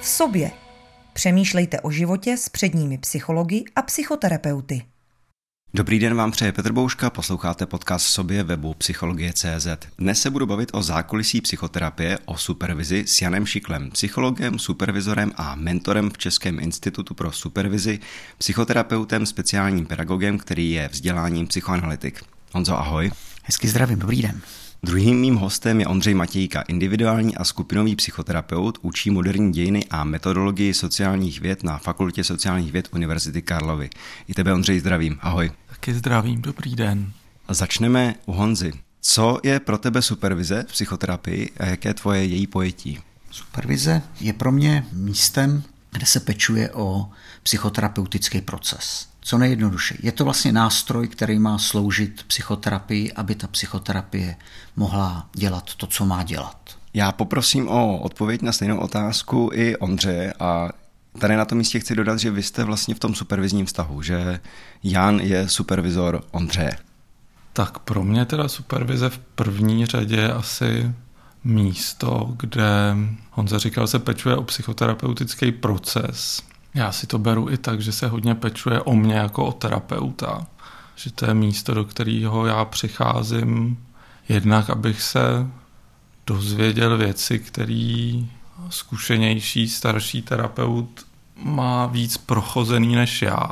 V sobě. Přemýšlejte o životě s předními psychologi a psychoterapeuty. Dobrý den vám přeje Petr Bouška, posloucháte podcast sobě webu Psychologie.cz. Dnes se budu bavit o zákulisí psychoterapie, o supervizi s Janem Šiklem, psychologem, supervizorem a mentorem v Českém institutu pro supervizi, psychoterapeutem, speciálním pedagogem, který je vzděláním psychoanalytik. Honzo, ahoj. Hezky zdravím, dobrý den. Druhým mým hostem je Ondřej Matějka, individuální a skupinový psychoterapeut, učí moderní dějiny a metodologii sociálních věd na Fakultě sociálních věd Univerzity Karlovy. I tebe, Ondřej, zdravím. Ahoj. Taky zdravím, dobrý den. Začneme u Honzy. Co je pro tebe supervize v psychoterapii a jaké je tvoje její pojetí? Supervize je pro mě místem, kde se pečuje o psychoterapeutický proces co nejjednoduše. Je to vlastně nástroj, který má sloužit psychoterapii, aby ta psychoterapie mohla dělat to, co má dělat. Já poprosím o odpověď na stejnou otázku i Ondřeje a tady na tom místě chci dodat, že vy jste vlastně v tom supervizním vztahu, že Jan je supervizor Ondřeje. Tak pro mě teda supervize v první řadě je asi místo, kde Honza říkal, se pečuje o psychoterapeutický proces, já si to beru i tak, že se hodně pečuje o mě jako o terapeuta. Že to je místo, do kterého já přicházím jednak, abych se dozvěděl věci, který zkušenější, starší terapeut má víc prochozený než já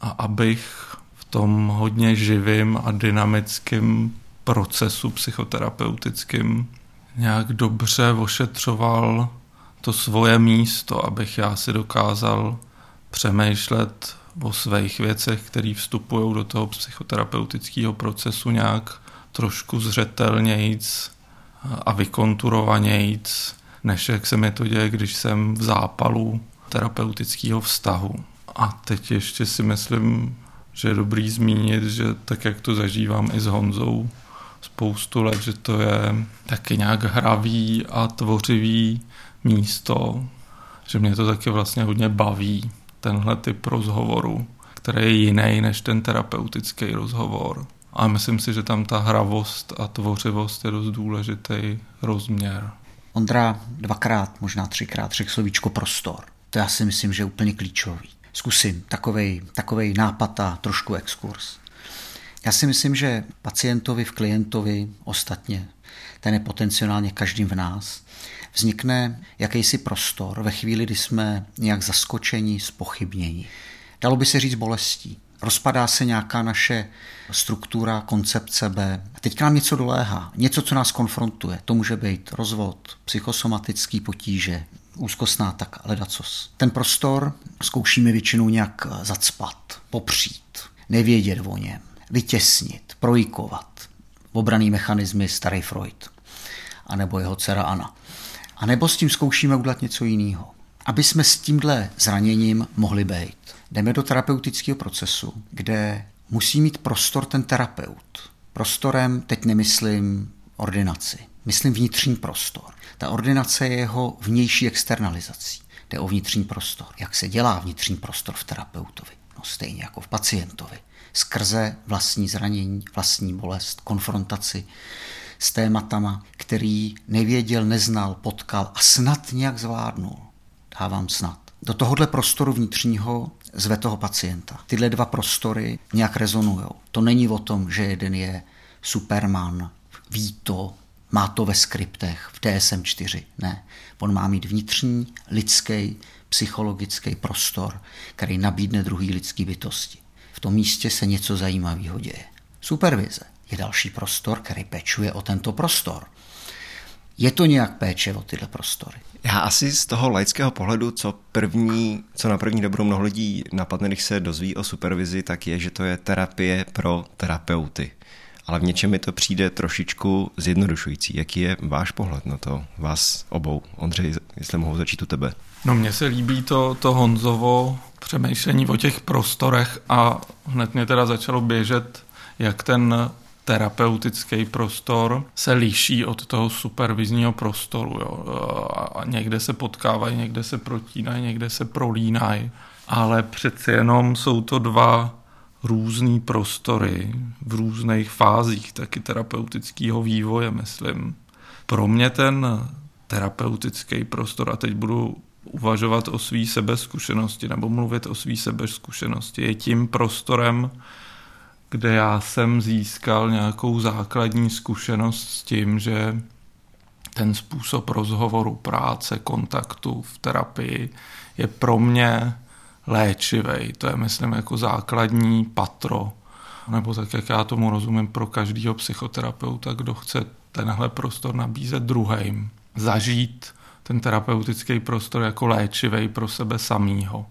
a abych v tom hodně živým a dynamickém procesu psychoterapeutickým nějak dobře ošetřoval to svoje místo, abych já si dokázal přemýšlet o svých věcech, které vstupují do toho psychoterapeutického procesu nějak trošku zřetelnějíc a vykonturovanějíc, než jak se mi to děje, když jsem v zápalu terapeutického vztahu. A teď ještě si myslím, že je dobrý zmínit, že tak, jak to zažívám i s Honzou spoustu let, že to je taky nějak hravý a tvořivý místo, že mě to taky vlastně hodně baví, tenhle typ rozhovoru, který je jiný než ten terapeutický rozhovor. A myslím si, že tam ta hravost a tvořivost je dost důležitý rozměr. Ondra dvakrát, možná třikrát řekl slovíčko prostor. To já si myslím, že je úplně klíčový. Zkusím takovej, takovej nápad a trošku exkurs. Já si myslím, že pacientovi v klientovi, ostatně, ten je potenciálně každým v nás, vznikne jakýsi prostor ve chvíli, kdy jsme nějak zaskočení, spochybnění. Dalo by se říct bolestí. Rozpadá se nějaká naše struktura, koncepce B. A teď nám něco doléhá, něco, co nás konfrontuje. To může být rozvod, psychosomatický potíže, úzkostná tak, ale dacos. Ten prostor zkoušíme většinou nějak zacpat, popřít, nevědět o něm, vytěsnit, projikovat. Obraný mechanismy starý Freud, anebo jeho dcera Anna. A nebo s tím zkoušíme udělat něco jiného. Aby jsme s tímhle zraněním mohli být. Jdeme do terapeutického procesu, kde musí mít prostor ten terapeut. Prostorem teď nemyslím ordinaci, myslím vnitřní prostor. Ta ordinace je jeho vnější externalizací. Jde o vnitřní prostor. Jak se dělá vnitřní prostor v terapeutovi? No stejně jako v pacientovi. Skrze vlastní zranění, vlastní bolest, konfrontaci s tématama, který nevěděl, neznal, potkal a snad nějak zvládnul. Dávám snad. Do tohohle prostoru vnitřního zve toho pacienta. Tyhle dva prostory nějak rezonují. To není o tom, že jeden je Superman, ví to, má to ve skriptech, v DSM-4. Ne. On má mít vnitřní, lidský, psychologický prostor, který nabídne druhý lidský bytosti. V tom místě se něco zajímavého děje. Supervize je další prostor, který pečuje o tento prostor. Je to nějak péče o tyhle prostory? Já asi z toho laického pohledu, co první, co na první dobrou mnoho lidí napadne, když se dozví o supervizi, tak je, že to je terapie pro terapeuty. Ale v něčem mi to přijde trošičku zjednodušující. Jaký je váš pohled na to, vás obou? Ondřej, jestli mohu začít u tebe. No mně se líbí to, to Honzovo přemýšlení o těch prostorech a hned mě teda začalo běžet, jak ten terapeutický prostor se liší od toho supervizního prostoru. Jo. A někde se potkávají, někde se protínají, někde se prolínají, ale přeci jenom jsou to dva různé prostory v různých fázích taky terapeutického vývoje, myslím. Pro mě ten terapeutický prostor, a teď budu uvažovat o svý sebezkušenosti nebo mluvit o svý sebezkušenosti. Je tím prostorem, kde já jsem získal nějakou základní zkušenost s tím, že ten způsob rozhovoru, práce, kontaktu v terapii je pro mě léčivý. To je, myslím, jako základní patro, nebo tak, jak já tomu rozumím, pro každého psychoterapeuta, kdo chce tenhle prostor nabízet druhým. Zažít ten terapeutický prostor jako léčivý pro sebe samýho.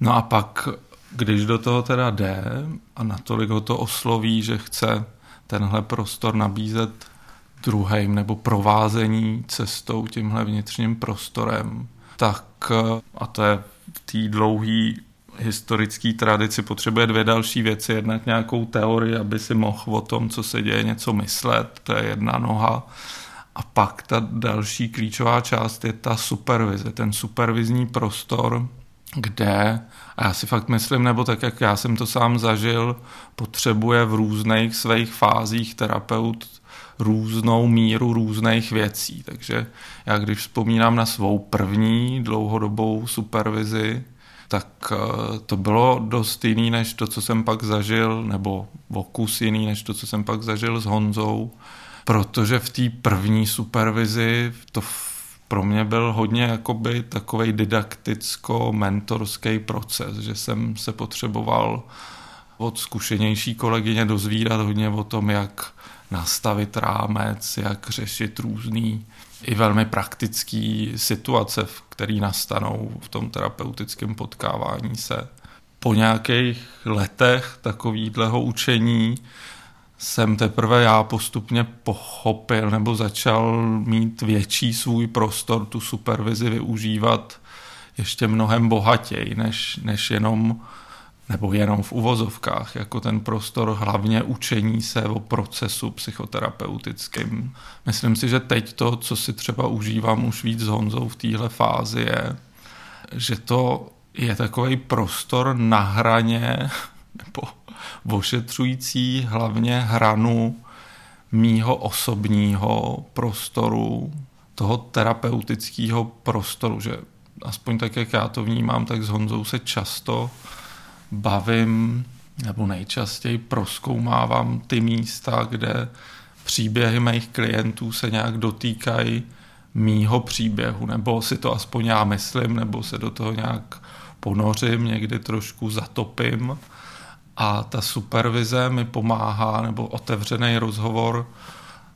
No a pak, když do toho teda jde a natolik ho to osloví, že chce tenhle prostor nabízet druhým nebo provázení cestou tímhle vnitřním prostorem, tak a to je v té dlouhé historické tradici potřebuje dvě další věci. Jednak nějakou teorii, aby si mohl o tom, co se děje, něco myslet, to je jedna noha. A pak ta další klíčová část je ta supervize, ten supervizní prostor, kde, a já si fakt myslím, nebo tak, jak já jsem to sám zažil, potřebuje v různých svých fázích terapeut různou míru různých věcí. Takže já když vzpomínám na svou první dlouhodobou supervizi, tak eh, to bylo dost jiný než to, co jsem pak zažil, nebo vokus jiný než to, co jsem pak zažil s Honzou, protože v té první supervizi to pro mě byl hodně jakoby takový didakticko-mentorský proces, že jsem se potřeboval od zkušenější kolegyně dozvídat hodně o tom, jak nastavit rámec, jak řešit různý i velmi praktický situace, v který nastanou v tom terapeutickém potkávání se. Po nějakých letech takového učení jsem teprve já postupně pochopil nebo začal mít větší svůj prostor, tu supervizi využívat ještě mnohem bohatěji, než, než jenom nebo jenom v uvozovkách, jako ten prostor hlavně učení se o procesu psychoterapeutickým. Myslím si, že teď to, co si třeba užívám už víc s Honzou v téhle fázi, je, že to je takový prostor na hraně nebo ošetřující hlavně hranu mýho osobního prostoru, toho terapeutického prostoru, že aspoň tak, jak já to vnímám, tak s Honzou se často bavím nebo nejčastěji proskoumávám ty místa, kde příběhy mých klientů se nějak dotýkají mýho příběhu, nebo si to aspoň já myslím, nebo se do toho nějak ponořím, někdy trošku zatopím a ta supervize mi pomáhá, nebo otevřený rozhovor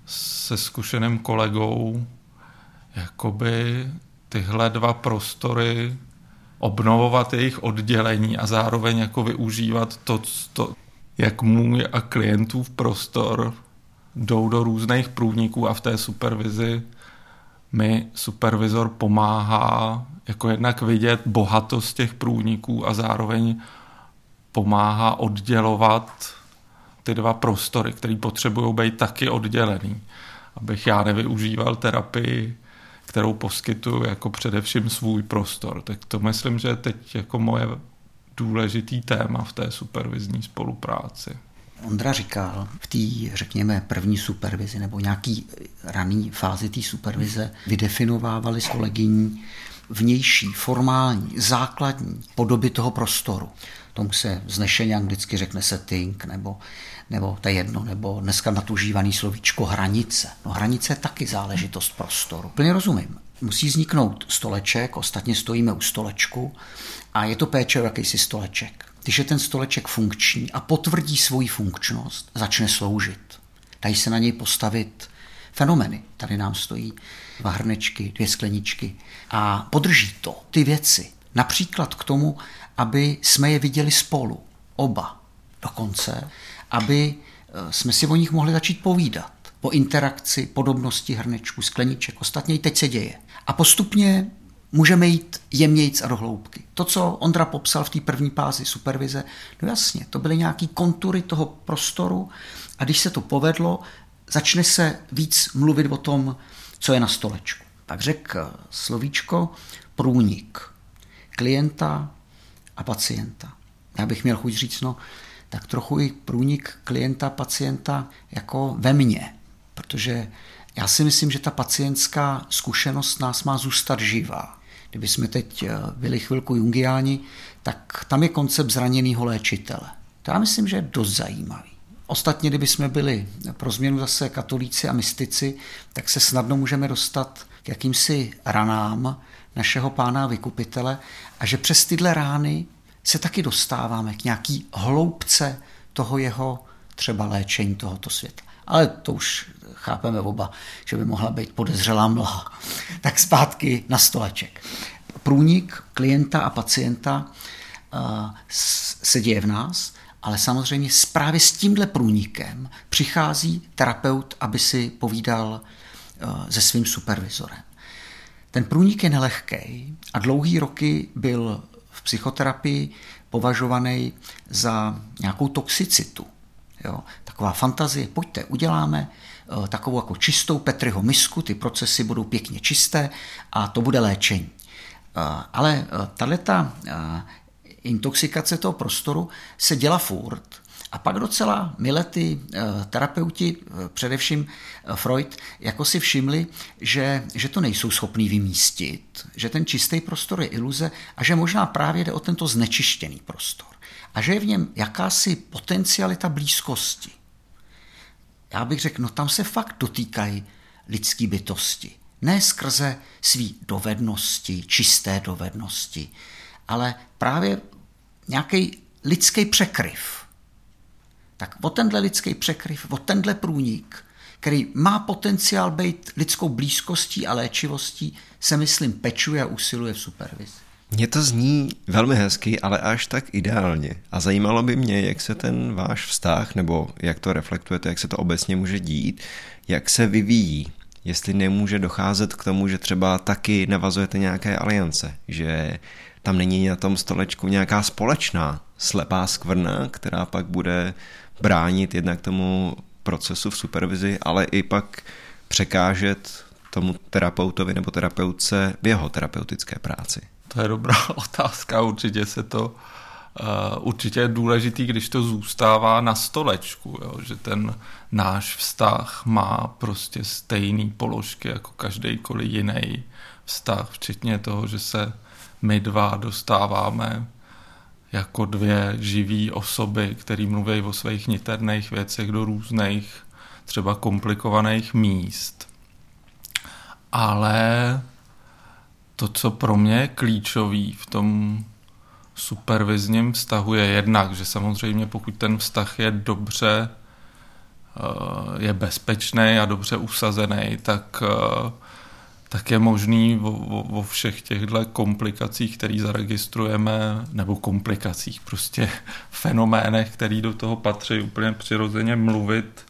se zkušeným kolegou, jakoby tyhle dva prostory obnovovat jejich oddělení a zároveň jako využívat to, to jak můj a klientův prostor jdou do různých průniků a v té supervizi mi supervizor pomáhá jako jednak vidět bohatost těch průniků a zároveň pomáhá oddělovat ty dva prostory, které potřebují být taky oddělený. Abych já nevyužíval terapii kterou poskytuju jako především svůj prostor. Tak to myslím, že je teď jako moje důležitý téma v té supervizní spolupráci. Ondra říkal v té, řekněme, první supervizi nebo nějaký raný fázi té supervize vydefinovávali s kolegyní vnější, formální, základní podoby toho prostoru. Tomu se vznešeně anglicky řekne setting, nebo, nebo to je jedno, nebo dneska natužívaný slovíčko hranice. No hranice je taky záležitost prostoru. Plně rozumím. Musí vzniknout stoleček, ostatně stojíme u stolečku a je to péče o jakýsi stoleček. Když je ten stoleček funkční a potvrdí svoji funkčnost, začne sloužit. Dají se na něj postavit fenomeny. Tady nám stojí dva hrnečky, dvě skleničky a podrží to ty věci. Například k tomu, aby jsme je viděli spolu, oba dokonce, aby eh, jsme si o nich mohli začít povídat. Po interakci, podobnosti hrnečků, skleniček. Ostatně i teď se děje. A postupně můžeme jít jemnějc a do hloubky. To, co Ondra popsal v té první pázi supervize, no jasně, to byly nějaký kontury toho prostoru a když se to povedlo, začne se víc mluvit o tom, co je na stolečku. Tak řekl slovíčko průnik klienta a pacienta. Já bych měl chuť říct, no, tak trochu i průnik klienta, pacienta jako ve mně, protože já si myslím, že ta pacientská zkušenost nás má zůstat živá. kdyby jsme teď eh, byli chvilku jungiáni, tak tam je koncept zraněného léčitele. To já myslím, že je dost zajímavý. Ostatně, kdyby jsme byli pro změnu zase katolíci a mystici, tak se snadno můžeme dostat k jakýmsi ranám našeho pána vykupitele a že přes tyhle rány se taky dostáváme k nějaký hloubce toho jeho třeba léčení tohoto světa. Ale to už chápeme oba, že by mohla být podezřelá mlha. Tak zpátky na stoleček. Průnik klienta a pacienta uh, se děje v nás, ale samozřejmě právě s tímhle průnikem přichází terapeut, aby si povídal uh, se svým supervizorem. Ten průnik je nelehký a dlouhý roky byl v psychoterapii považovaný za nějakou toxicitu. Jo? Taková fantazie, pojďte, uděláme eh, takovou jako čistou Petriho misku, ty procesy budou pěkně čisté a to bude léčení. Eh, ale eh, tato intoxikace toho prostoru se dělá furt a pak docela milety terapeuti, především Freud, jako si všimli, že, že to nejsou schopní vymístit, že ten čistý prostor je iluze a že možná právě jde o tento znečištěný prostor a že je v něm jakási potencialita blízkosti. Já bych řekl, no tam se fakt dotýkají lidský bytosti. Ne skrze svý dovednosti, čisté dovednosti, ale právě nějaký lidský překryv. Tak o tenhle lidský překryv, o tenhle průnik, který má potenciál být lidskou blízkostí a léčivostí, se myslím pečuje a usiluje v supervizi. Mně to zní velmi hezky, ale až tak ideálně. A zajímalo by mě, jak se ten váš vztah, nebo jak to reflektujete, jak se to obecně může dít, jak se vyvíjí. Jestli nemůže docházet k tomu, že třeba taky navazujete nějaké aliance, že tam není na tom stolečku nějaká společná slepá skvrna, která pak bude bránit jednak tomu procesu v supervizi, ale i pak překážet tomu terapeutovi nebo terapeutce v jeho terapeutické práci. To je dobrá otázka, určitě se to Uh, určitě je důležitý, když to zůstává na stolečku, jo, že ten náš vztah má prostě stejný položky jako každýkoliv jiný vztah, včetně toho, že se my dva dostáváme jako dvě živé osoby, které mluví o svých niterných věcech do různých, třeba komplikovaných míst. Ale to, co pro mě je klíčový v tom supervizním vztahu je jednak, že samozřejmě pokud ten vztah je dobře, eh, je bezpečný a dobře usazený, tak, eh, tak je možný vo, všech těchto komplikacích, které zaregistrujeme, nebo komplikacích, prostě fenoménech, které do toho patří, úplně přirozeně mluvit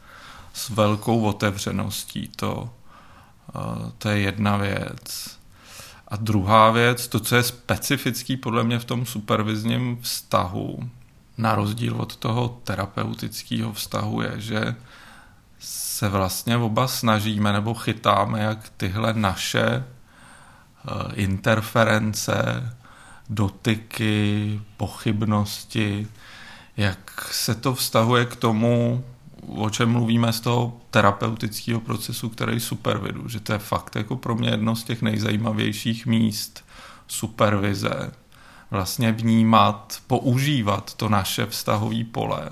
s velkou otevřeností. To, eh, to je jedna věc. A druhá věc, to, co je specifický podle mě v tom supervizním vztahu, na rozdíl od toho terapeutického vztahu, je, že se vlastně oba snažíme nebo chytáme, jak tyhle naše eh, interference, dotyky, pochybnosti, jak se to vztahuje k tomu, o čem mluvíme z toho terapeutického procesu, který supervidu, že to je fakt jako pro mě jedno z těch nejzajímavějších míst supervize, vlastně vnímat, používat to naše vztahové pole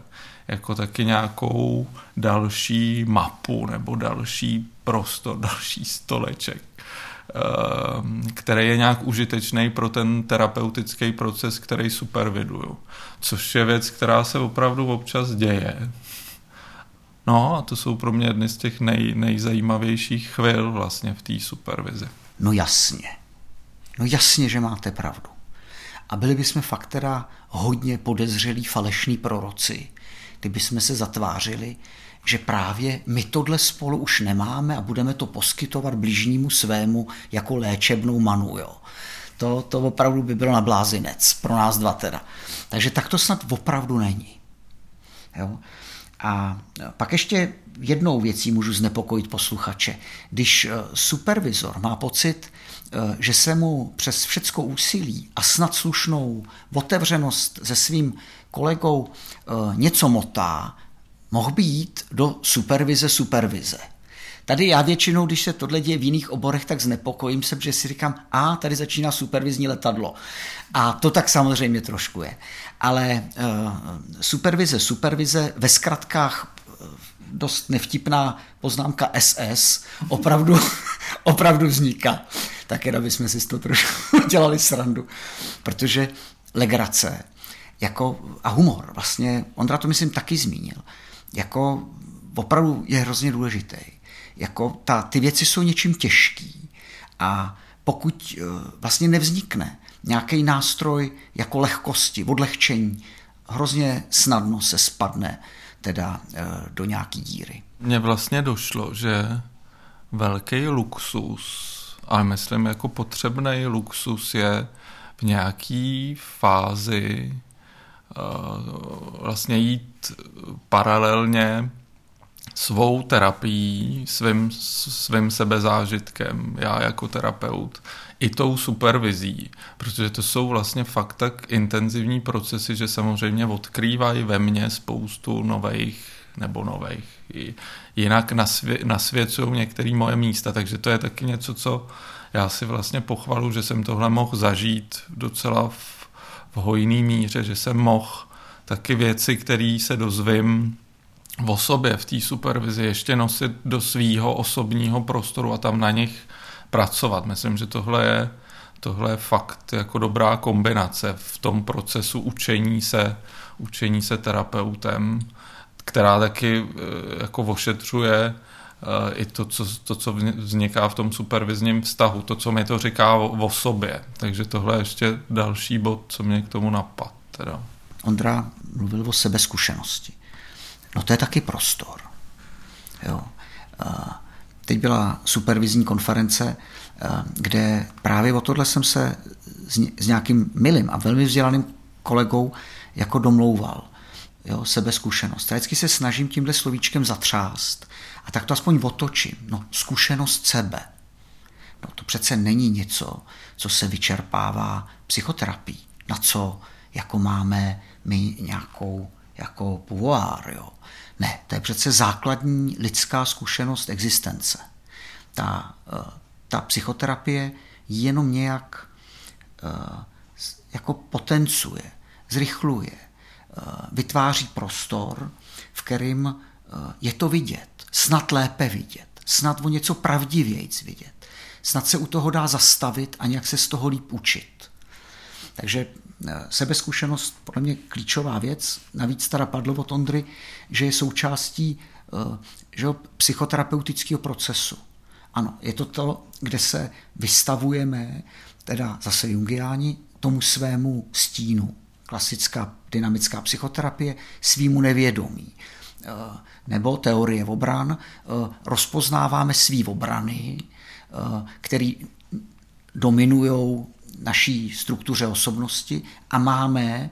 jako taky nějakou další mapu nebo další prostor, další stoleček, ehm, který je nějak užitečný pro ten terapeutický proces, který superviduju. Což je věc, která se opravdu občas děje No a to jsou pro mě jedny z těch nej, nejzajímavějších chvil vlastně v té supervizi. No jasně. No jasně, že máte pravdu. A byli bychom fakt teda hodně podezřelí falešní proroci, kdyby jsme se zatvářili, že právě my tohle spolu už nemáme a budeme to poskytovat blížnímu svému jako léčebnou manu. Jo. To, to opravdu by bylo na blázinec, pro nás dva teda. Takže tak to snad opravdu není. Jo. A pak ještě jednou věcí můžu znepokojit posluchače. Když eh, supervizor má pocit, eh, že se mu přes všecko úsilí a snad slušnou otevřenost se svým kolegou eh, něco motá, mohl by jít do supervize supervize. tady já většinou, když se tohle děje v jiných oborech, tak znepokojím se, že si říkám, a tady začíná supervizní letadlo. A to tak samozřejmě trošku je. Ale uh, supervize, supervize ve zkratkách dost nevtipná poznámka SS opravdu, opravdu vzniká. Tak jenom bychom si toho trošku dělali srandu. Protože legrace jako, a humor, vlastně Ondra to myslím taky zmínil, jako opravdu je hrozně důležitý. Jako ta, ty věci jsou něčím těžký a pokud eh, vlastně nevznikne nějaký nástroj jako lehkosti, odlehčení, hrozně snadno se spadne teda eh, do nějaký díry. Mně vlastně došlo, že velký luxus, ale myslím jako potřebný luxus je v nějaký fázi vlastně jít paralelně svou terapií, svým, svým sebezážitkem, já jako terapeut, i tou supervizí, protože to jsou vlastně fakt tak intenzivní procesy, že samozřejmě odkrývají ve mně spoustu nových nebo nových. Jinak nasvě, nasvěcují některé moje místa, takže to je taky něco, co já si vlastně pochvalu, že jsem tohle mohl zažít docela v, v hojný míře, že jsem mohl taky věci, které se dozvím o sobě v té supervizi ještě nosit do svýho osobního prostoru a tam na nich pracovat. Myslím, že tohle je, tohle je fakt jako dobrá kombinace v tom procesu učení se, učení se terapeutem, která taky eh, jako ošetřuje i to co, to, co vzniká v tom supervizním vztahu, to, co mi to říká o, o sobě. Takže tohle je ještě další bod, co mě k tomu napad. Teda. Ondra mluvil o sebezkušenosti. No to je taky prostor. Jo. Teď byla supervizní konference, kde právě o tohle jsem se s nějakým milým a velmi vzdělaným kolegou jako domlouval. Jo, sebezkušenost. Já vždycky se snažím tímhle slovíčkem zatřást a tak to aspoň otočím. No, zkušenost sebe. No, to přece není něco, co se vyčerpává psychoterapií, na co jako máme my nějakou jako pouvoir, jo. Ne, to je přece základní lidská zkušenost existence. Ta, eh, ta psychoterapie jenom nějak eh, jako potencuje, zrychluje, vytváří prostor, v kterým je to vidět, snad lépe vidět, snad o něco pravdivějíc vidět, snad se u toho dá zastavit a nějak se z toho líp učit. Takže Eh, sebezkušenost podle mě klíčová věc. Navíc teda padlo od Ondry, že je součástí eh, že psychoterapeutického procesu. Ano, je to to, kde se vystavujeme, teda zase jungiáni, tomu svému stínu. Klasická dynamická psychoterapie svýmu nevědomí. Eh, nebo teorie obran, rozpoznáváme svý obrany, který dominují naší struktuře osobnosti a máme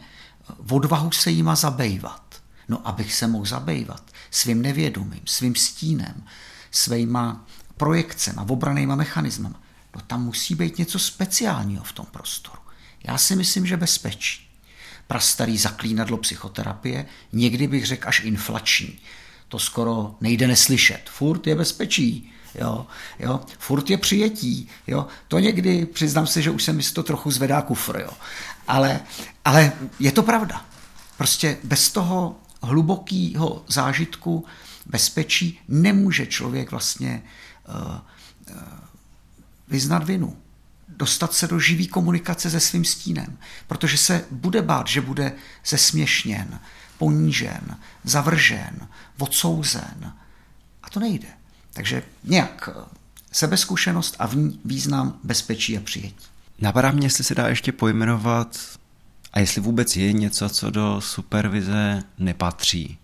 odvahu se jima zabejvat. No, abych se mohl zabejvat svým nevědomím, svým stínem, svýma projekcemi, obranýma mechanismem. No tam musí být něco speciálního v tom prostoru. Já si myslím, že bezpečí. Prastarý zaklínadlo psychoterapie, někdy bych řekl až inflační. To skoro nejde neslyšet. Furt je bezpečí. Jo, jo, furt je přijetí, jo. To někdy, přiznám se, že už se mi to trochu zvedá kufr, jo. Ale, ale je to pravda. Prostě bez toho hlubokého zážitku bezpečí nemůže člověk vlastně uh, uh, vyznat vinu. Dostat se do živý komunikace se svým stínem, protože se bude bát, že bude zesměšněn, ponížen, zavržen, odsouzen. A to nejde. Takže nějak eh, sebezkušenost a v ní význam bezpečí a přijetí. Napadá mě, jestli se dá ještě pojmenovat a jestli vůbec je něco, co do supervize nepatří.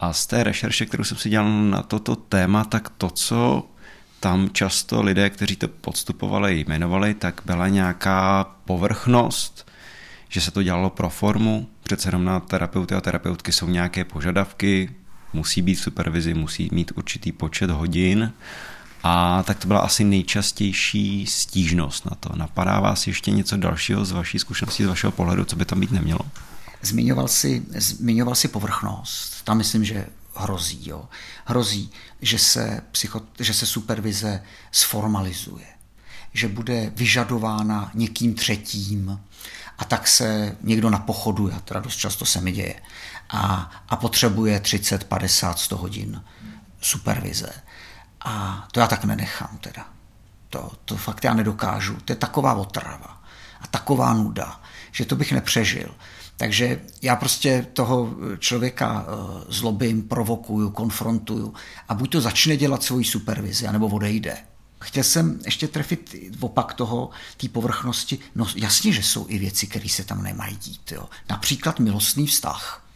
A z té rešerše, kterou jsem si dělal na toto téma, tak to, co tam často lidé, kteří to podstupovali, jmenovali, tak byla nějaká povrchnost, že se to dělalo pro formu, přece jenom na terapeuty a terapeutky jsou nějaké požadavky, musí být v supervizi, musí mít určitý počet hodin a tak to byla asi nejčastější stížnost na to. Napadá vás ještě něco dalšího z vaší zkušenosti, z vašeho pohledu, co by tam být nemělo? Zmiňoval si, zmiňoval si povrchnost. Tam myslím, že hrozí. Jo. Hrozí, že se, psycho, že se supervize sformalizuje, že bude vyžadována někým třetím a tak se někdo na pochodu, a teda dost často se mi děje, a, a potřebuje 30, 50, 100 hodin supervize. A to já tak nenechám teda. To, to fakt já nedokážu. To je taková otrava a taková nuda, že to bych nepřežil. Takže já prostě toho člověka eh, zlobím, provokuju, konfrontuju a buď to začne dělat svoji supervizi, anebo odejde. Chtěl jsem ještě trefit opak toho, té povrchnosti. No jasně, že jsou i věci, které se tam nemají dít. Jo. Například milostný vztah.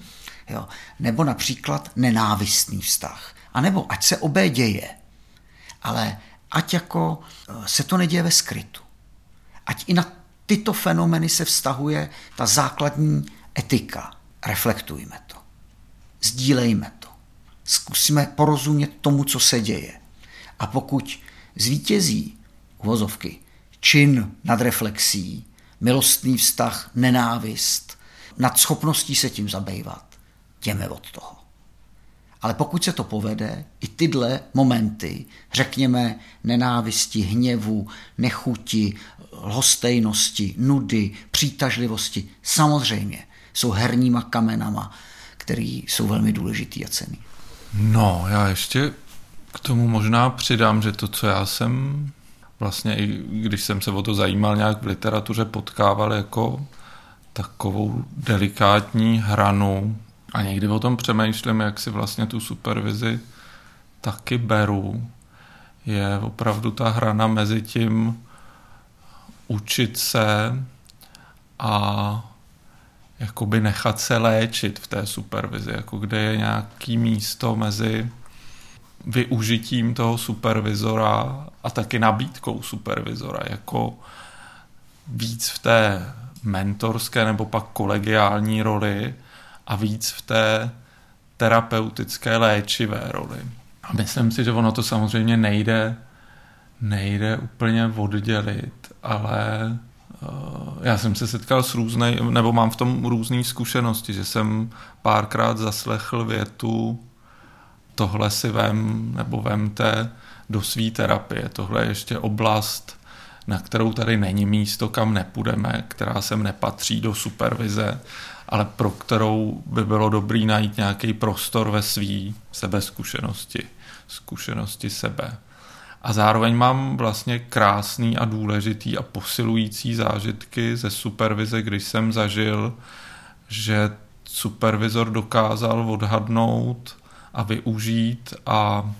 Jo. Nebo například nenávistný vztah. A nebo ať se obé děje. Ale ať jako eh, se to neděje ve skrytu. Ať i na tyto fenomény se vztahuje ta základní etika. Reflektujme to. Sdílejme to. Zkusíme porozumět tomu, co se děje. A pokud zvítězí uvozovky, čin nad reflexí, milostný vztah, nenávist, nad schopností se tím zabývat, jdeme od toho. Ale pokud se to povede, i tyhle momenty, řekněme nenávisti, hněvu, nechuti, lhostejnosti, nudy, přitažlivosti, samozřejmě jsou herníma kamenama, který jsou velmi důležitý a cený. No, já ještě k tomu možná přidám, že to, co já jsem vlastně, i když jsem se o to zajímal nějak v literatuře, potkával jako takovou delikátní hranu a někdy o tom přemýšlím, jak si vlastně tu supervizi taky beru, je opravdu ta hrana mezi tím učit se a jakoby nechat se léčit v té supervizi, jako kde je nějaký místo mezi využitím toho supervizora a taky nabídkou supervizora, jako víc v té mentorské nebo pak kolegiální roli a víc v té terapeutické léčivé roli. A myslím si, že ono to samozřejmě nejde, nejde úplně oddělit, ale uh, já jsem se setkal s různej, nebo mám v tom různé zkušenosti, že jsem párkrát zaslechl větu tohle si vem nebo vemte do své terapie. Tohle je ještě oblast, na kterou tady není místo, kam nepůjdeme, která sem nepatří do supervize, ale pro kterou by bylo dobrý najít nějaký prostor ve své sebezkušenosti, zkušenosti sebe. A zároveň mám vlastně krásný a důležitý a posilující zážitky ze supervize, když jsem zažil, že supervizor dokázal odhadnout a využít a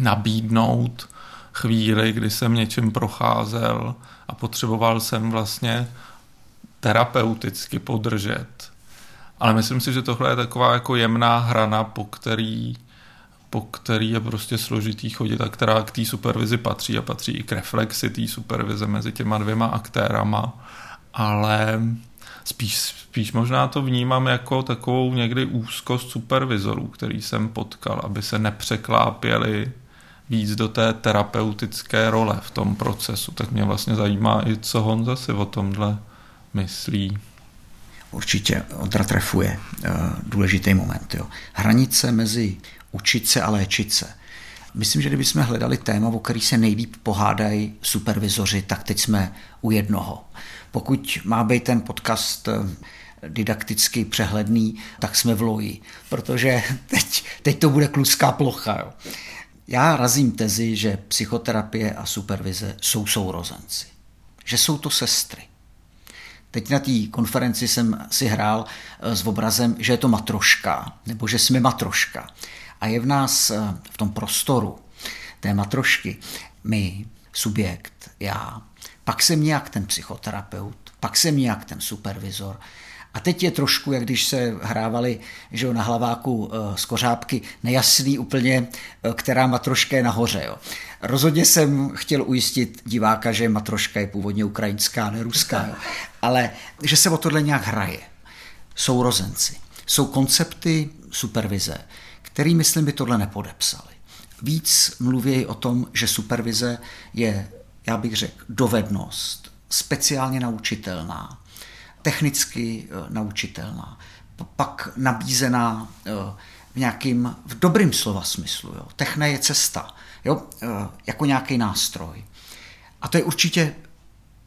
nabídnout chvíli, kdy jsem něčím procházel a potřeboval jsem vlastně terapeuticky podržet. Ale myslím si, že tohle je taková jako jemná hrana, po který, po který je prostě složitý chodit a která k té supervizi patří a patří i k reflexi té supervize mezi těma dvěma aktérama. Ale Spíš, spíš možná to vnímám jako takovou někdy úzkost supervizorů, který jsem potkal, aby se nepřeklápěli víc do té terapeutické role v tom procesu. Tak mě vlastně zajímá i, co Honza si o tomhle myslí. Určitě Ondra trefuje uh, důležitý moment. Jo. Hranice mezi učit se a léčit se. Myslím, že kdybychom hledali téma, o který se nejlíp pohádají supervizoři, tak teď jsme u jednoho. Pokud má být ten podcast eh, didakticky přehledný, tak jsme v loji, protože teď, teď to bude kluská plocha. Jo. Já razím tezi, že psychoterapie a supervize jsou sourozenci. Že jsou to sestry. Teď na té konferenci jsem si hrál eh, s obrazem, že je to matroška, nebo že jsme matroška. A je v nás eh, v tom prostoru té matrošky my, subjekt, já, pak jsem nějak ten psychoterapeut, pak jsem nějak ten supervizor. A teď je trošku, jak když se hrávali že na hlaváku e, z kořápky, nejasný úplně, e, která matroška je nahoře. Jo. Rozhodně jsem chtěl ujistit diváka, že matroška je původně ukrajinská, ne ruská, jo. ale že se o tohle nějak hraje. Sourozenci. Jsou koncepty supervize, který, myslím, by tohle nepodepsali. Víc mluví o tom, že supervize je já bych řekl, dovednost, speciálně naučitelná, technicky eh, naučitelná, pak nabízená eh, v nějakým, v dobrým slova smyslu. Jo. Techne je cesta, jo, e, jako nějaký nástroj. A to je určitě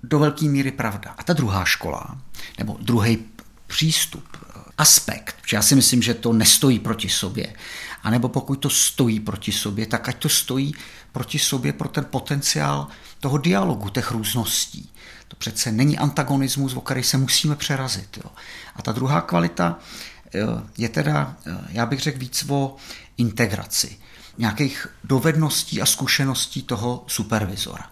do velké míry pravda. A ta druhá škola, nebo druhý přístup, aspekt, já si myslím, že to nestojí proti sobě, a nebo pokud to stojí proti sobě, tak ať to stojí proti sobě pro ten potenciál toho dialogu, těch růzností. To přece není antagonismus, o který se musíme přerazit. Jo. A ta druhá kvalita eh, je teda, eh, já bych řekl víc o integraci nějakých dovedností a zkušeností toho supervizora.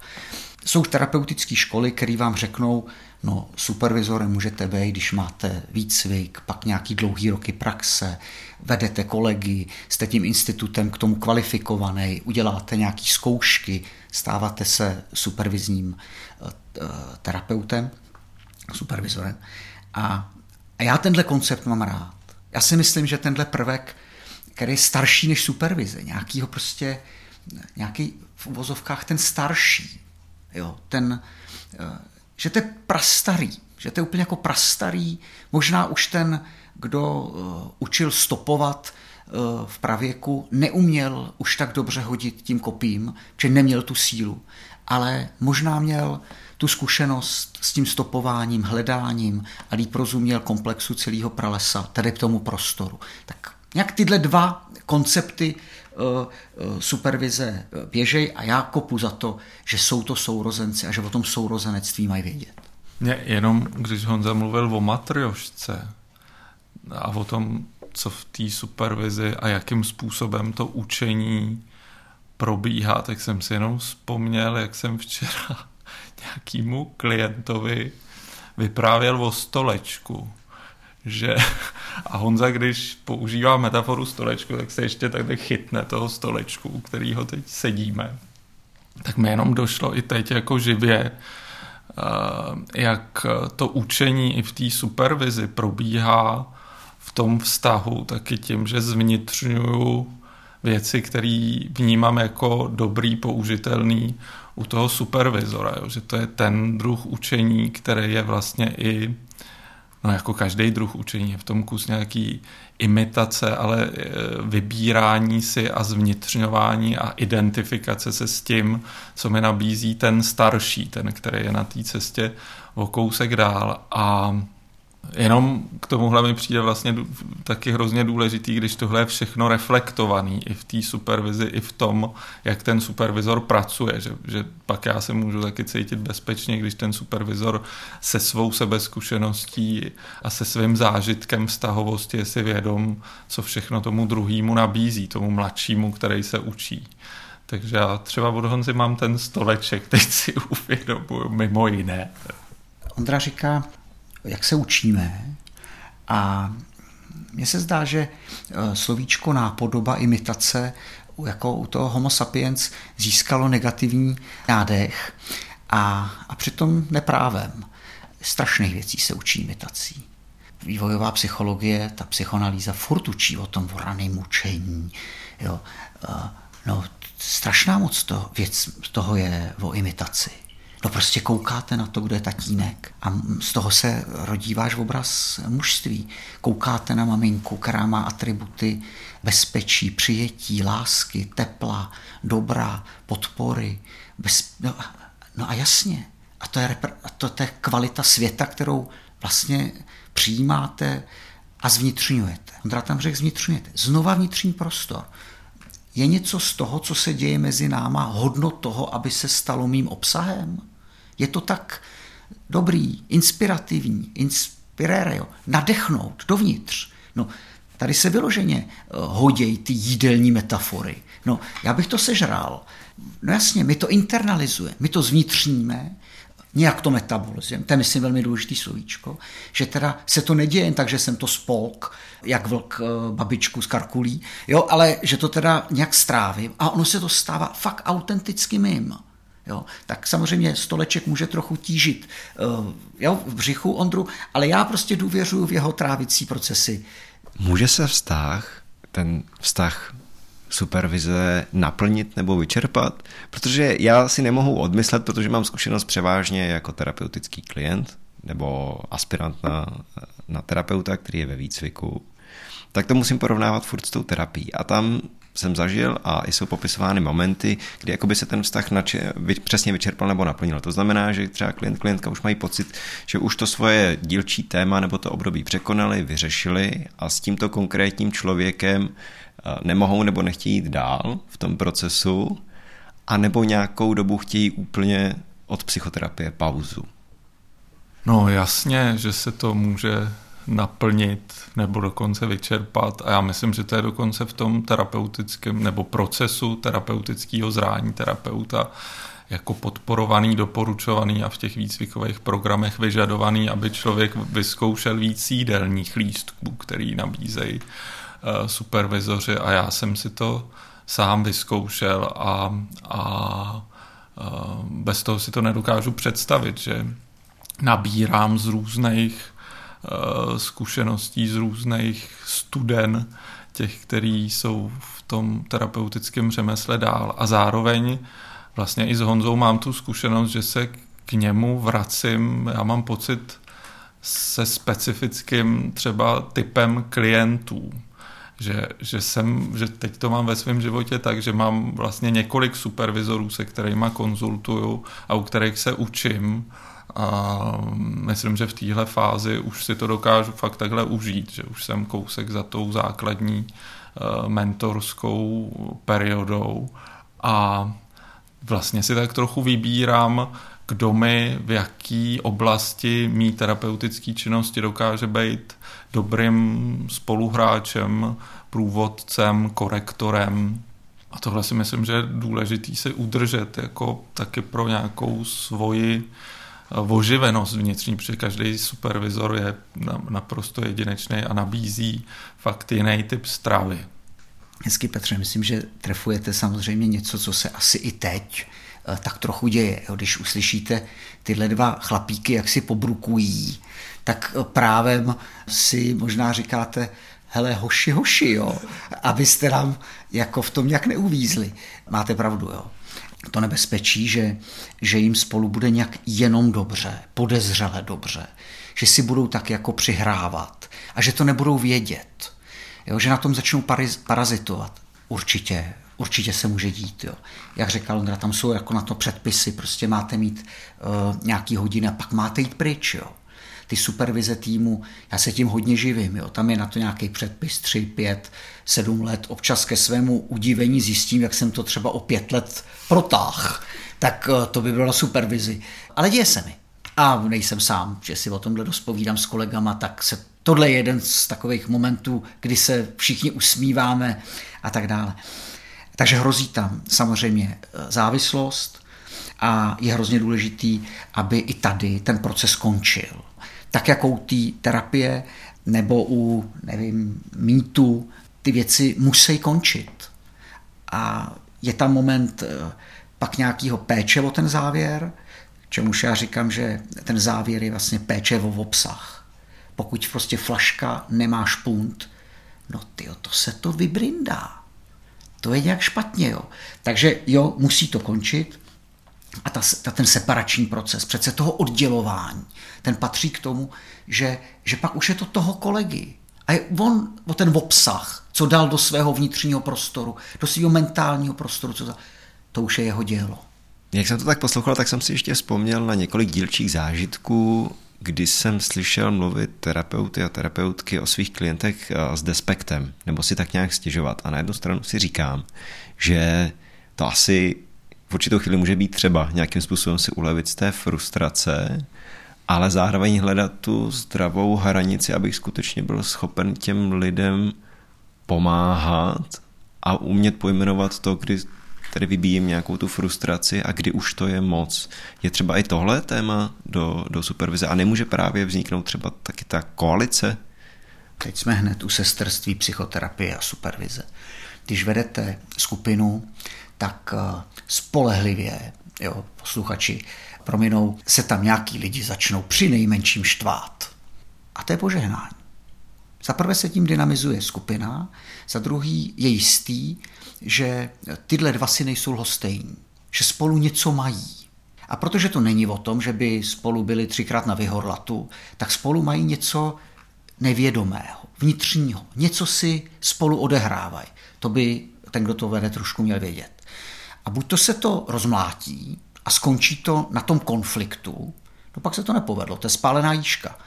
Jsou terapeutické školy, které vám řeknou, no supervizorem můžete být, když máte výcvik, pak nějaký dlouhý roky praxe, vedete kolegy, jste tím institutem k tomu kvalifikovaný, uděláte nějaké zkoušky, stáváte se supervizním eh, terapeutem, supervizorem. A, a já tenhle koncept mám rád. Já si myslím, že tenhle prvek, který je starší než supervize, nějakýho prostě, nějaký v uvozovkách ten starší, jo, ten, eh, že to je prastarý, že to je úplně jako prastarý, možná už ten, kdo uh, učil stopovat uh, v pravěku, neuměl už tak dobře hodit tím kopím, že neměl tu sílu, ale možná měl tu zkušenost s tím stopováním, hledáním a líp rozuměl komplexu celého pralesa, tedy k tomu prostoru. Tak nějak tyhle dva koncepty supervize běžej a já kopu za to, že jsou to sourozenci a že o tom sourozenectví mají vědět. Mě jenom, když Honza mluvil o matriošce a o tom, co v té supervizi a jakým způsobem to učení probíhá, tak jsem si jenom vzpomněl, jak jsem včera nějakýmu klientovi vyprávěl o stolečku, že a Honza, když používá metaforu stolečku, tak se ještě takhle chytne toho stolečku, u kterého teď sedíme. Tak mi jenom došlo i teď jako živě, eh, jak to učení i v té supervizi probíhá v tom vztahu taky tím, že zvnitřňuju věci, které vnímám jako dobrý, použitelný u toho supervizora, jo, že to je ten druh učení, který je vlastně i, no jako každý druh učení, je v tom kus nějaký imitace, ale e, vybírání si a zvnitřňování a identifikace se s tím, co mi nabízí ten starší, ten, který je na té cestě o kousek dál. A Jenom k tomuhle mi přijde vlastně taky hrozně důležitý, když tohle je všechno reflektovaný i v té supervizi, i v tom, jak ten supervizor pracuje, že, že pak já se můžu taky cítit bezpečně, když ten supervizor se svou sebezkušeností a se svým zážitkem vztahovosti je si vědom, co všechno tomu druhému nabízí, tomu mladšímu, který se učí. Takže já třeba od Honzy mám ten stoleček, teď si uvědomuji mimo jiné. Ondra říká, jak se učíme. A mně se zdá, že e, slovíčko nápodoba, imitace, jako u toho homo sapiens získalo negativní nádech a, a přitom neprávem. Strašných věcí se učí imitací. Vývojová psychologie, ta psychoanalýza furt učí o tom o raném mučení. Jo. E, no, strašná moc to, věc toho je o imitaci. No prostě koukáte na to, kdo je tatínek a z toho se rodí váš obraz mužství. Koukáte na maminku, která má atributy bezpečí, přijetí, lásky, tepla, dobra, podpory. Bez... No, no a jasně. A to, je, a to, to je kvalita světa, kterou vlastně přijímáte a zvnitřňujete. Ondra tam řekl zvnitřňujete. Znova vnitřní prostor. Je něco z toho, co se děje mezi náma, hodno toho, aby se stalo mým obsahem? Je to tak dobrý, inspirativní, inspiréreo, nadechnout dovnitř. No, tady se vyloženě eh, hodějí ty jídelní metafory. No, já bych to sežral. No jasně, my to internalizujeme, my to zvnitřníme, nějak to metabolizujeme, to je myslím velmi důležitý slovíčko, že teda se to neděje jen tak, že jsem to spolk, jak vlk eh, babičku z karkulí, jo, ale že to teda nějak strávím a ono se to stává fakt autenticky mým. Jo, tak samozřejmě stoleček může trochu tížit uh, jo, v břichu Ondru, ale já prostě důvěřuji v jeho trávicí procesy. Může se vztah, ten vztah supervize naplnit nebo vyčerpat? Protože já si nemohu odmyslet, protože mám zkušenost převážně jako terapeutický klient nebo aspirant na, na terapeuta, který je ve výcviku, tak to musím porovnávat furt s tou terapií. A tam jsem zažil a jsou popisovány momenty, kdy jakoby se ten vztah nače, přesně vyčerpal nebo naplnil. To znamená, že třeba klient, klientka už mají pocit, že už to svoje dílčí téma nebo to období překonali, vyřešili a s tímto konkrétním člověkem eh, nemohou nebo nechtějí jít dál v tom procesu a nebo nějakou dobu chtějí úplně od psychoterapie pauzu. No jasně, že se to může naplnit nebo dokonce vyčerpat. A já myslím, že to je dokonce v tom terapeutickém nebo procesu terapeutického zrání terapeuta jako podporovaný, doporučovaný a v těch výcvikových programech vyžadovaný, aby člověk vyzkoušel víc jídelních lístků, který nabízejí uh, supervizoři a já jsem si to sám vyzkoušel a, a uh, bez toho si to nedokážu představit, že nabírám z různých zkušeností, z různých studen, těch, který jsou v tom terapeutickém řemesle dál. A zároveň vlastně i s Honzou mám tu zkušenost, že se k němu vracím, já mám pocit, se specifickým třeba typem klientů. Že, že, jsem, že teď to mám ve svém životě tak, že mám vlastně několik supervizorů, se kterými konzultuju a u kterých se učím a myslím, že v téhle fázi už si to dokážu fakt takhle užít, že už jsem kousek za tou základní eh, mentorskou periodou a vlastně si tak trochu vybírám, kdo mi v jaký oblasti mý terapeutické činnosti dokáže být dobrým spoluhráčem, průvodcem, korektorem. A tohle si myslím, že je důležitý si udržet jako taky pro nějakou svoji oživenost vnitřní, protože každý supervizor je naprosto jedinečný a nabízí fakt jiný typ stravy. Hezky Petře, myslím, že trefujete samozřejmě něco, co se asi i teď eh, tak trochu děje. Když uslyšíte tyhle dva chlapíky, jak si pobrukují, tak eh, právem si možná říkáte, hele, hoši, hoši, jo, abyste nám jako v tom nějak neuvízli. Máte pravdu, jo to nebezpečí, že, že jim spolu bude nějak jenom dobře, podezřele dobře, že si budou tak jako přihrávat a že to nebudou vědět, jo, že na tom začnou parazitovat. Určitě, určitě se může dít. Jo. Jak řekl Ondra, tam jsou jako na to předpisy, prostě máte mít uh, nějaký hodiny a pak máte jít pryč. Jo ty supervize týmu, já se tím hodně živím, jo. tam je na to nějaký předpis 3, 5, 7 let, občas ke svému udívení zjistím, jak jsem to třeba o pět let protáh, tak eh, to by bylo supervizi. Ale děje se mi. A nejsem sám, že si o tomhle dospovídám s kolegama, tak se tohle je jeden z takových momentů, kdy se všichni usmíváme a tak dále. Takže hrozí tam samozřejmě eh, závislost a je hrozně důležitý, aby i tady ten proces končil tak jako u té terapie nebo u, nevím, mýtu, ty věci musí končit. A je tam moment eh, pak nějakého péče o ten závěr, čemuž já říkám, že ten závěr je vlastně péče o obsah. Pokud prostě flaška nemá špunt, no ty, to se to vybrindá. To je nějak špatně, jo. Takže jo, musí to končit, a ta, ta, ten separační proces, přece toho oddělování, ten patří k tomu, že, že pak už je to toho kolegy. A je on o ten obsah, co dal do svého vnitřního prostoru, do svého mentálního prostoru, co dal, to už je jeho dělo. Jak jsem to tak poslouchal, tak jsem si ještě vzpomněl na několik dílčích zážitků, kdy jsem slyšel mluvit terapeuty a terapeutky o svých klientech s despektem, nebo si tak nějak stěžovat. A na jednu stranu si říkám, že to asi v určitou chvíli může být třeba nějakým způsobem si ulevit z té frustrace, ale zároveň hledat tu zdravou hranici, abych skutečně byl schopen těm lidem pomáhat a umět pojmenovat to, kdy tady vybíjím nějakou tu frustraci a kdy už to je moc. Je třeba i tohle téma do, do supervize a nemůže právě vzniknout třeba taky ta koalice? Teď jsme hned u sestrství, psychoterapie a supervize. Když vedete skupinu, tak eh, spolehlivě, jo, posluchači, prominou, se tam nějaký lidi začnou při nejmenším štvát. A to je požehnání. Za prvé se tím dynamizuje skupina, za druhý je jistý, že tyhle dva si nejsou lhostejní, že spolu něco mají. A protože to není o tom, že by spolu byli třikrát na vyhorlatu, tak spolu mají něco, nevědomého, vnitřního. Něco si spolu odehrávají. To by ten, kdo to vede, trošku měl vědět. A buď to se to rozmlátí a skončí to na tom konfliktu, no pak se to nepovedlo, to je spálená jížka.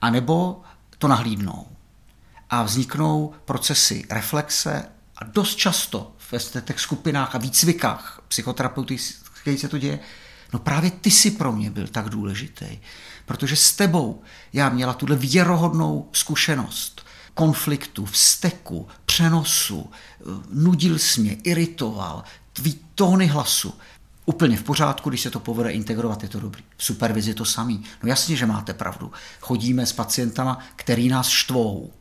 A nebo to nahlídnou. A vzniknou procesy reflexe a dost často v těch skupinách a výcvikách psychoterapeutických se to děje, no právě ty si pro mě byl tak důležitý, protože s tebou já měla tuhle věrohodnou zkušenost konfliktu, vzteku, přenosu, nudil jsi mě, iritoval, tvý tóny hlasu. Úplně v pořádku, když se to povede integrovat, je to dobrý. V supervizi to samý. No jasně, že máte pravdu. Chodíme s pacientama, který nás štvou,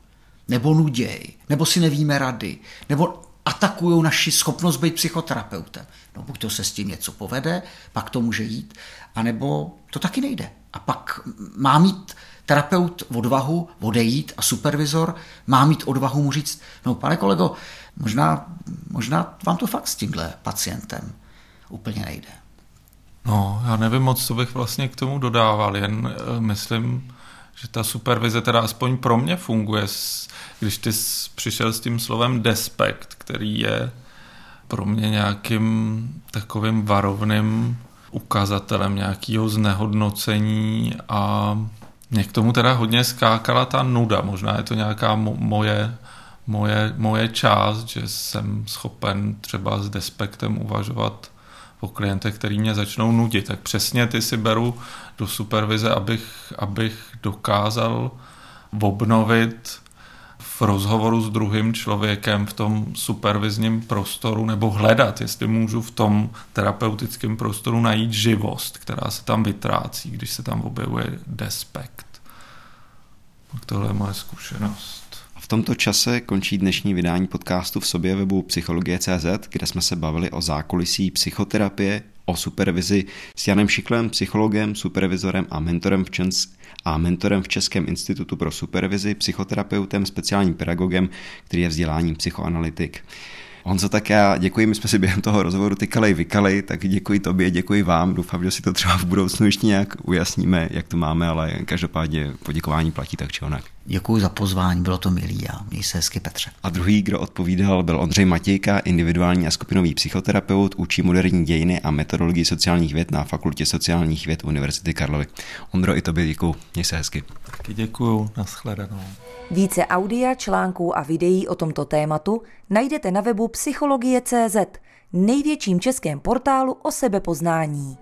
nebo nuděj, nebo si nevíme rady, nebo atakují naši schopnost být psychoterapeutem. No buď to se s tím něco povede, pak to může jít, anebo to taky nejde. A pak má mít terapeut odvahu odejít a supervizor má mít odvahu mu říct, no pane kolego, možná, možná vám to fakt s tímhle pacientem úplně nejde. No, já nevím moc, co bych vlastně k tomu dodával, jen uh, myslím, že ta supervize teda aspoň pro mě funguje, když ty přišel s tím slovem despekt, který je pro mě nějakým takovým varovným ukazatelem nějakého znehodnocení a mě k tomu teda hodně skákala ta nuda. Možná je to nějaká mo- moje, moje, moje část, že jsem schopen třeba s despektem uvažovat o klientech, který mě začnou nudit. Tak přesně ty si beru do supervize, abych, abych dokázal obnovit rozhovoru s druhým člověkem v tom supervizním prostoru nebo hledat, jestli můžu v tom terapeutickém prostoru najít živost, která se tam vytrácí, když se tam objevuje despekt. Tak tohle je moje zkušenost. V tomto čase končí dnešní vydání podcastu v sobě webu Psychologie.cz, kde jsme se bavili o zákulisí psychoterapie, o supervizi s Janem Šiklem, psychologem, supervizorem a mentorem v, Čens- a mentorem v Českém institutu pro supervizi, psychoterapeutem, speciálním pedagogem, který je vzděláním psychoanalytik. Honzo, tak já děkuji, my jsme si během toho rozhovoru tykali, vykali, tak děkuji tobě, děkuji vám, doufám, že si to třeba v budoucnu ještě nějak ujasníme, jak to máme, ale každopádně poděkování platí tak či onak. Děkuji za pozvání, bylo to milý a měj se hezky Petře. A druhý, kdo odpovídal, byl Ondřej Matějka, individuální a skupinový psychoterapeut, učí moderní dějiny a metodologii sociálních věd na Fakultě sociálních věd Univerzity Karlovy. Ondro, i tobě děkuji, měj se hezky. Taky děkuju, nashledanou. Více audia, článků a videí o tomto tématu najdete na webu psychologie.cz, největším českém portálu o sebepoznání.